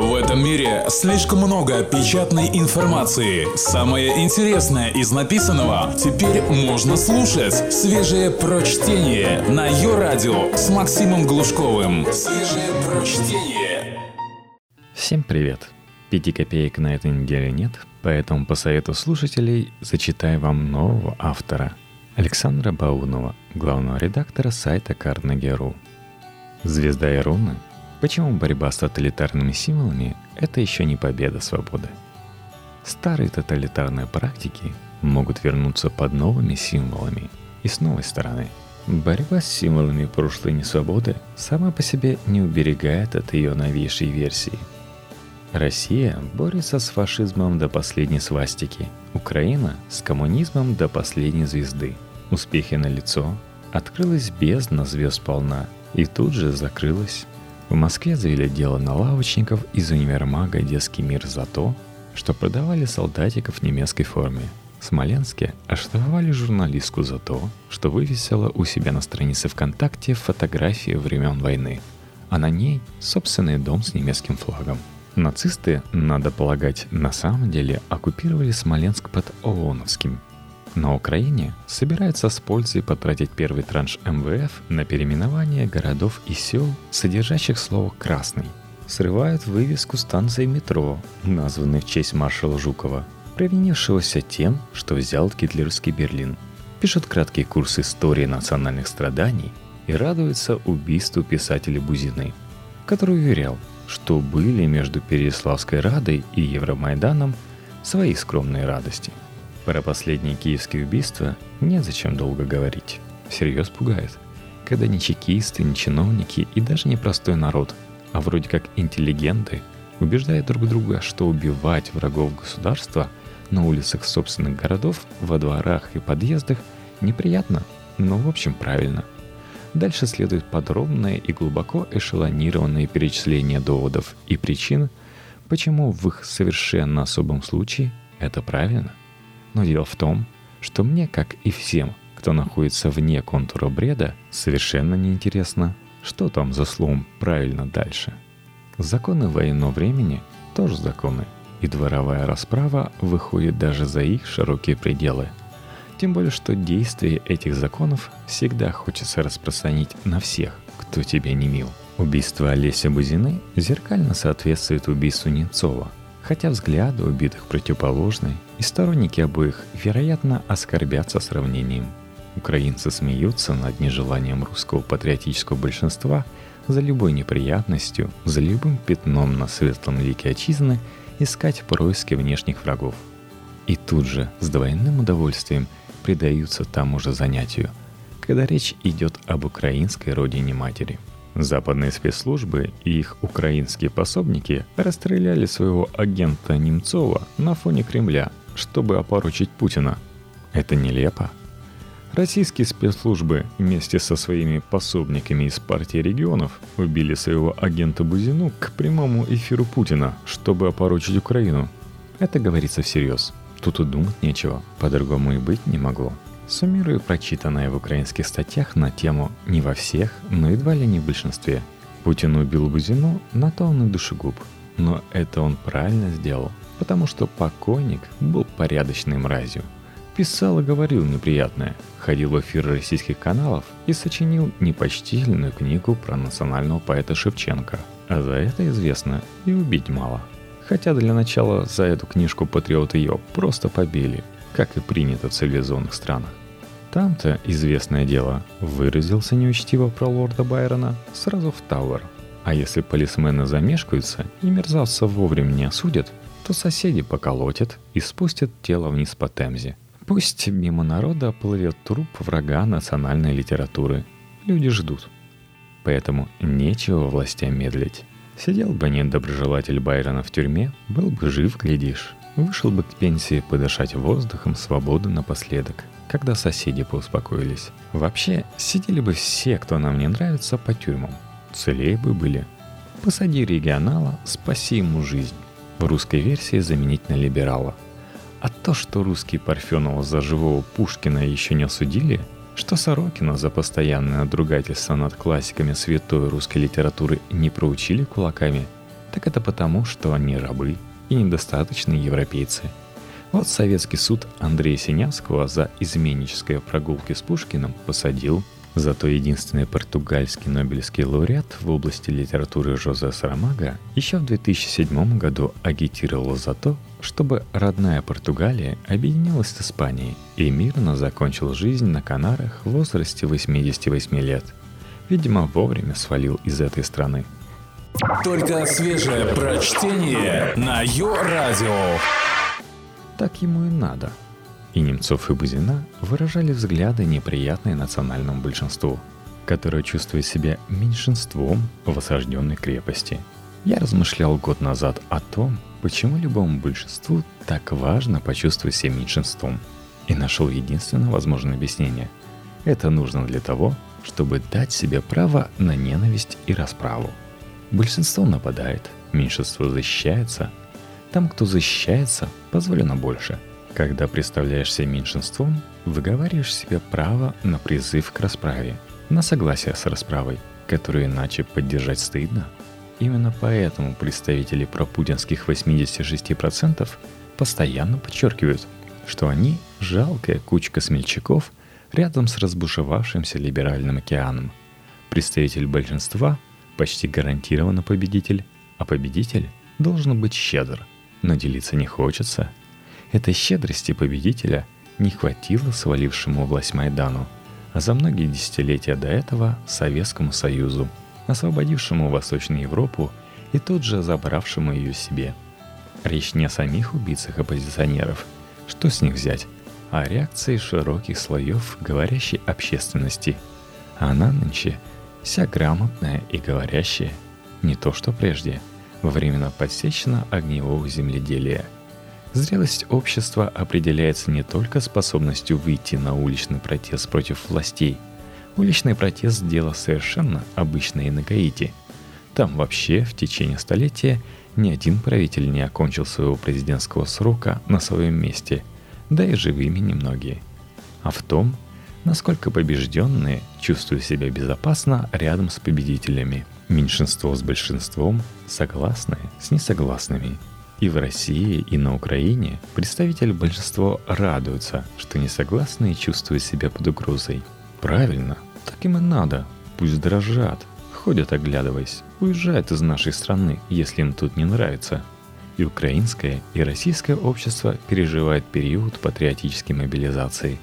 В этом мире слишком много печатной информации. Самое интересное из написанного теперь можно слушать. Свежее прочтение на ее радио с Максимом Глушковым. Свежее прочтение. Всем привет! Пяти копеек на этой неделе нет, поэтому по совету слушателей зачитаю вам нового автора – Александра Баунова, главного редактора сайта Carnegie.ru. Звезда и руны – Почему борьба с тоталитарными символами – это еще не победа свободы? Старые тоталитарные практики могут вернуться под новыми символами. И с новой стороны, борьба с символами прошлой несвободы сама по себе не уберегает от ее новейшей версии. Россия борется с фашизмом до последней свастики, Украина – с коммунизмом до последней звезды. Успехи на лицо, открылась бездна звезд полна и тут же закрылась. В Москве завели дело на лавочников из универмага «Детский мир» за то, что продавали солдатиков в немецкой форме. В Смоленске оштрафовали журналистку за то, что вывесила у себя на странице ВКонтакте фотографии времен войны, а на ней собственный дом с немецким флагом. Нацисты, надо полагать, на самом деле оккупировали Смоленск под ООНовским на Украине собираются с пользой потратить первый транш МВФ на переименование городов и сел, содержащих слово «красный». Срывают вывеску станции метро, названной в честь маршала Жукова, провинившегося тем, что взял гитлеровский Берлин. Пишут краткий курс истории национальных страданий и радуется убийству писателя Бузины, который уверял, что были между Переславской Радой и Евромайданом свои скромные радости – про последние киевские убийства незачем долго говорить. Всерьез пугает. Когда ни чекисты, ни чиновники и даже не простой народ, а вроде как интеллигенты, убеждают друг друга, что убивать врагов государства на улицах собственных городов, во дворах и подъездах неприятно, но в общем правильно. Дальше следует подробное и глубоко эшелонированное перечисление доводов и причин, почему в их совершенно особом случае это правильно. Но дело в том, что мне, как и всем, кто находится вне контура бреда, совершенно неинтересно, что там за словом правильно дальше. Законы военного времени тоже законы, и дворовая расправа выходит даже за их широкие пределы. Тем более, что действие этих законов всегда хочется распространить на всех, кто тебе не мил. Убийство Олеся Бузины зеркально соответствует убийству Немцова – Хотя взгляды убитых противоположны, и сторонники обоих, вероятно, оскорбятся сравнением. Украинцы смеются над нежеланием русского патриотического большинства за любой неприятностью, за любым пятном на светлом лике отчизны искать происки внешних врагов. И тут же с двойным удовольствием предаются тому же занятию, когда речь идет об украинской родине матери – Западные спецслужбы и их украинские пособники расстреляли своего агента Немцова на фоне Кремля, чтобы опорочить Путина. Это нелепо. Российские спецслужбы вместе со своими пособниками из партии регионов убили своего агента Бузину к прямому эфиру Путина, чтобы опорочить Украину. Это говорится всерьез. Тут и думать нечего, по-другому и быть не могло. Суммирую прочитанное в украинских статьях на тему «Не во всех, но едва ли не в большинстве». Путин убил Бузину, на то он и душегуб. Но это он правильно сделал, потому что покойник был порядочной мразью. Писал и говорил неприятное, ходил в эфиры российских каналов и сочинил непочтительную книгу про национального поэта Шевченко. А за это известно и убить мало. Хотя для начала за эту книжку патриоты ее просто побили, как и принято в цивилизованных странах. Там-то, известное дело, выразился неучтиво про лорда Байрона сразу в Тауэр. А если полисмены замешкаются и мерзавца вовремя не осудят, то соседи поколотят и спустят тело вниз по Темзе. Пусть мимо народа плывет труп врага национальной литературы. Люди ждут. Поэтому нечего властям медлить. Сидел бы недоброжелатель Байрона в тюрьме, был бы жив, глядишь. Вышел бы к пенсии подышать воздухом свободы напоследок когда соседи поуспокоились. Вообще, сидели бы все, кто нам не нравится, по тюрьмам. Целее бы были. Посади регионала, спаси ему жизнь. В русской версии заменить на либерала. А то, что русский Парфенова за живого Пушкина еще не осудили, что Сорокина за постоянное надругательство над классиками святой русской литературы не проучили кулаками, так это потому, что они рабы и недостаточные европейцы. Вот советский суд Андрея Синявского за изменнические прогулки с Пушкиным посадил Зато единственный португальский Нобелевский лауреат в области литературы Жозе Сарамага еще в 2007 году агитировал за то, чтобы родная Португалия объединилась с Испанией и мирно закончил жизнь на Канарах в возрасте 88 лет. Видимо, вовремя свалил из этой страны. Только свежее прочтение на Йо-Радио. Так ему и надо – и Немцов и Бузина выражали взгляды, неприятные национальному большинству, которое чувствует себя меньшинством в осажденной крепости. Я размышлял год назад о том, почему любому большинству так важно почувствовать себя меньшинством, и нашел единственное возможное объяснение. Это нужно для того, чтобы дать себе право на ненависть и расправу. Большинство нападает, меньшинство защищается. Там, кто защищается, позволено больше – когда представляешься меньшинством, выговариваешь себе право на призыв к расправе, на согласие с расправой, которую иначе поддержать стыдно. Именно поэтому представители пропутинских 86% постоянно подчеркивают, что они – жалкая кучка смельчаков рядом с разбушевавшимся либеральным океаном. Представитель большинства почти гарантированно победитель, а победитель должен быть щедр, но делиться не хочется – Этой щедрости победителя не хватило свалившему власть Майдану, а за многие десятилетия до этого Советскому Союзу, освободившему Восточную Европу и тут же забравшему ее себе. Речь не о самих убийцах-оппозиционеров, что с них взять, а о реакции широких слоев говорящей общественности. А она нынче вся грамотная и говорящая, не то что прежде, во времена подсечено-огневого земледелия – Зрелость общества определяется не только способностью выйти на уличный протест против властей. Уличный протест – дело совершенно обычное и на Гаити. Там вообще в течение столетия ни один правитель не окончил своего президентского срока на своем месте, да и живыми немногие. А в том, насколько побежденные чувствуют себя безопасно рядом с победителями. Меньшинство с большинством, согласные с несогласными – и в России, и на Украине представители большинства радуются, что несогласные чувствуют себя под угрозой. Правильно, так им и надо. Пусть дрожат, ходят оглядываясь, уезжают из нашей страны, если им тут не нравится. И украинское, и российское общество переживает период патриотической мобилизации.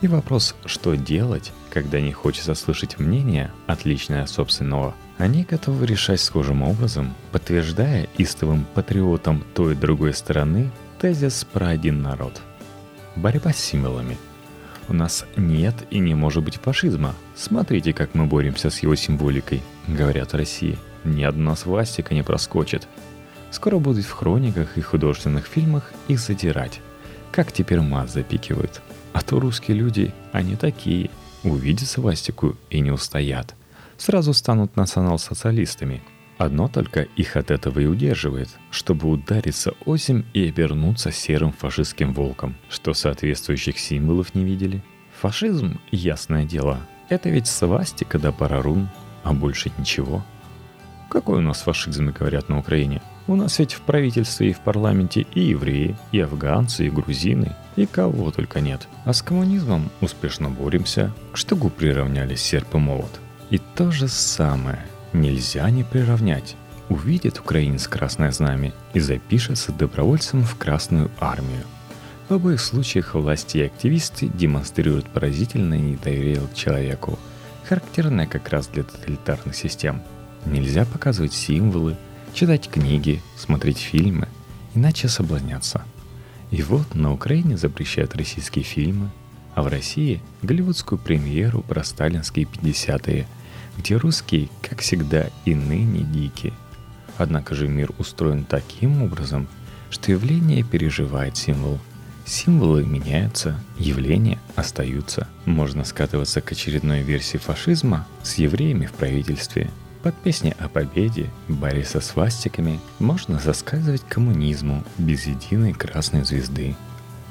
И вопрос, что делать, когда не хочется слышать мнение, отличное от собственного – они готовы решать схожим образом, подтверждая истовым патриотам той и другой стороны тезис про один народ. Борьба с символами. У нас нет и не может быть фашизма. Смотрите, как мы боремся с его символикой, говорят России. Ни одна свастика не проскочит. Скоро будут в хрониках и художественных фильмах их задирать. Как теперь мат запикивают. А то русские люди, они такие. Увидят свастику и не устоят – сразу станут национал-социалистами. Одно только их от этого и удерживает, чтобы удариться осень и обернуться серым фашистским волком, что соответствующих символов не видели. Фашизм, ясное дело, это ведь свастика да парарун, а больше ничего. Какой у нас фашизм, говорят на Украине? У нас ведь в правительстве и в парламенте и евреи, и афганцы, и грузины, и кого только нет. А с коммунизмом успешно боремся, к штыгу приравнялись серп и молот – и то же самое нельзя не приравнять. Увидит украинец красное знамя и запишется добровольцем в Красную армию. В обоих случаях власти и активисты демонстрируют поразительное недоверие к человеку, характерное как раз для тоталитарных систем. Нельзя показывать символы, читать книги, смотреть фильмы, иначе соблазняться. И вот на Украине запрещают российские фильмы, а в России – голливудскую премьеру про сталинские 50-е, где русские, как всегда, и ныне дикие. Однако же мир устроен таким образом, что явление переживает символ. Символы меняются, явления остаются. Можно скатываться к очередной версии фашизма с евреями в правительстве. Под песни о победе, борьбе со свастиками можно засказывать коммунизму без единой красной звезды.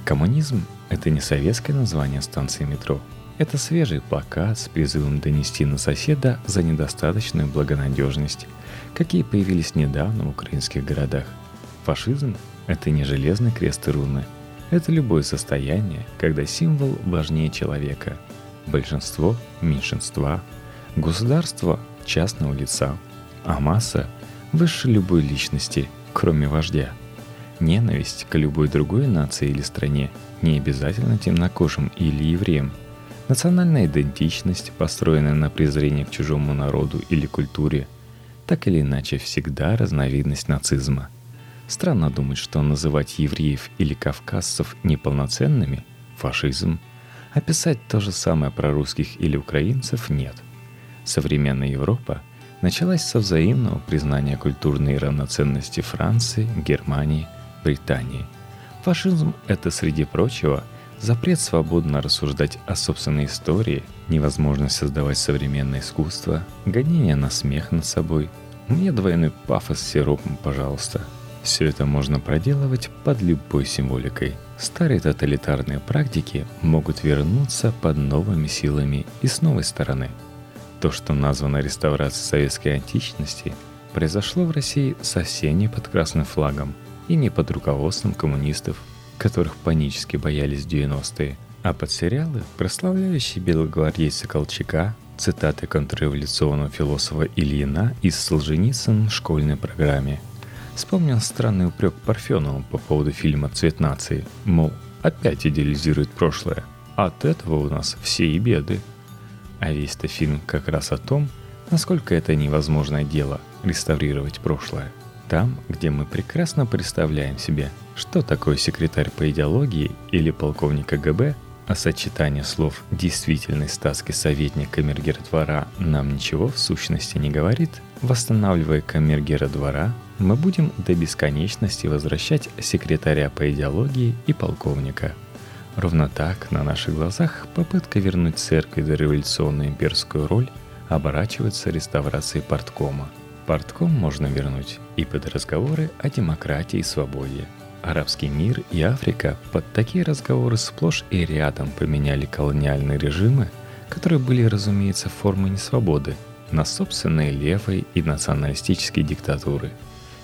Коммунизм – это не советское название станции метро. Это свежий плакат с призывом донести на соседа за недостаточную благонадежность, какие появились недавно в украинских городах. Фашизм – это не железный крест и руны. Это любое состояние, когда символ важнее человека. Большинство – меньшинства, государство – частного лица, а масса – выше любой личности, кроме вождя. Ненависть к любой другой нации или стране не обязательно темнокожим или евреям – Национальная идентичность, построенная на презрении к чужому народу или культуре, так или иначе всегда разновидность нацизма. Странно думать, что называть евреев или кавказцев неполноценными – фашизм, а писать то же самое про русских или украинцев – нет. Современная Европа началась со взаимного признания культурной равноценности Франции, Германии, Британии. Фашизм – это, среди прочего – Запрет свободно рассуждать о собственной истории, невозможность создавать современное искусство, гонение на смех над собой. Мне двойной пафос с сиропом, пожалуйста. Все это можно проделывать под любой символикой. Старые тоталитарные практики могут вернуться под новыми силами и с новой стороны. То, что названо реставрацией советской античности, произошло в России совсем не под красным флагом и не под руководством коммунистов – которых панически боялись 90-е, а под сериалы, прославляющие белогвардейца Колчака, цитаты контрреволюционного философа Ильина из Солженицын в школьной программе. Вспомнил странный упрек Парфенову по поводу фильма «Цвет нации», мол, опять идеализирует прошлое, от этого у нас все и беды. А весь-то фильм как раз о том, насколько это невозможное дело – реставрировать прошлое. Там, где мы прекрасно представляем себе – что такое секретарь по идеологии или полковник КГБ, а сочетание слов «действительный статский советник камергера двора» нам ничего в сущности не говорит, восстанавливая камергера двора, мы будем до бесконечности возвращать секретаря по идеологии и полковника. Ровно так, на наших глазах, попытка вернуть церкви до революционную имперскую роль оборачивается реставрацией порткома. Портком можно вернуть и под разговоры о демократии и свободе – арабский мир и Африка под такие разговоры сплошь и рядом поменяли колониальные режимы, которые были, разумеется, формой несвободы, на собственные левые и националистические диктатуры.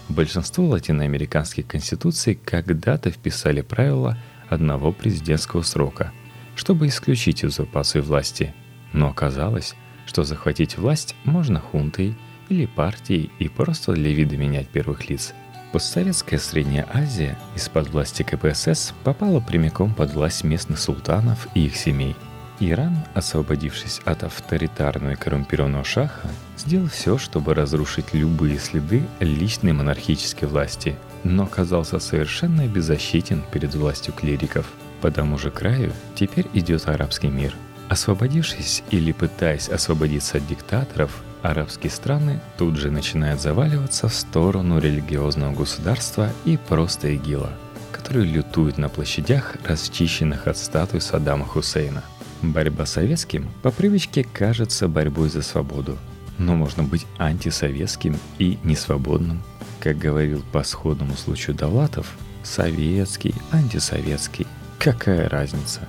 Большинство латиноамериканских конституций когда-то вписали правила одного президентского срока, чтобы исключить узурпацию власти. Но оказалось, что захватить власть можно хунтой или партией и просто для вида менять первых лиц – Постсоветская Средняя Азия из-под власти КПСС попала прямиком под власть местных султанов и их семей. Иран, освободившись от авторитарного и коррумпированного шаха, сделал все, чтобы разрушить любые следы личной монархической власти, но оказался совершенно беззащитен перед властью клириков. По тому же краю теперь идет арабский мир. Освободившись или пытаясь освободиться от диктаторов, арабские страны тут же начинают заваливаться в сторону религиозного государства и просто ИГИЛа, которые лютуют на площадях, расчищенных от статуй Саддама Хусейна. Борьба с советским по привычке кажется борьбой за свободу, но можно быть антисоветским и несвободным. Как говорил по сходному случаю Давлатов, советский, антисоветский, какая разница?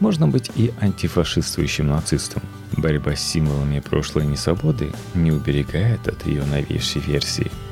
Можно быть и антифашистующим нацистом – Борьба с символами прошлой несвободы не уберегает от ее новейшей версии –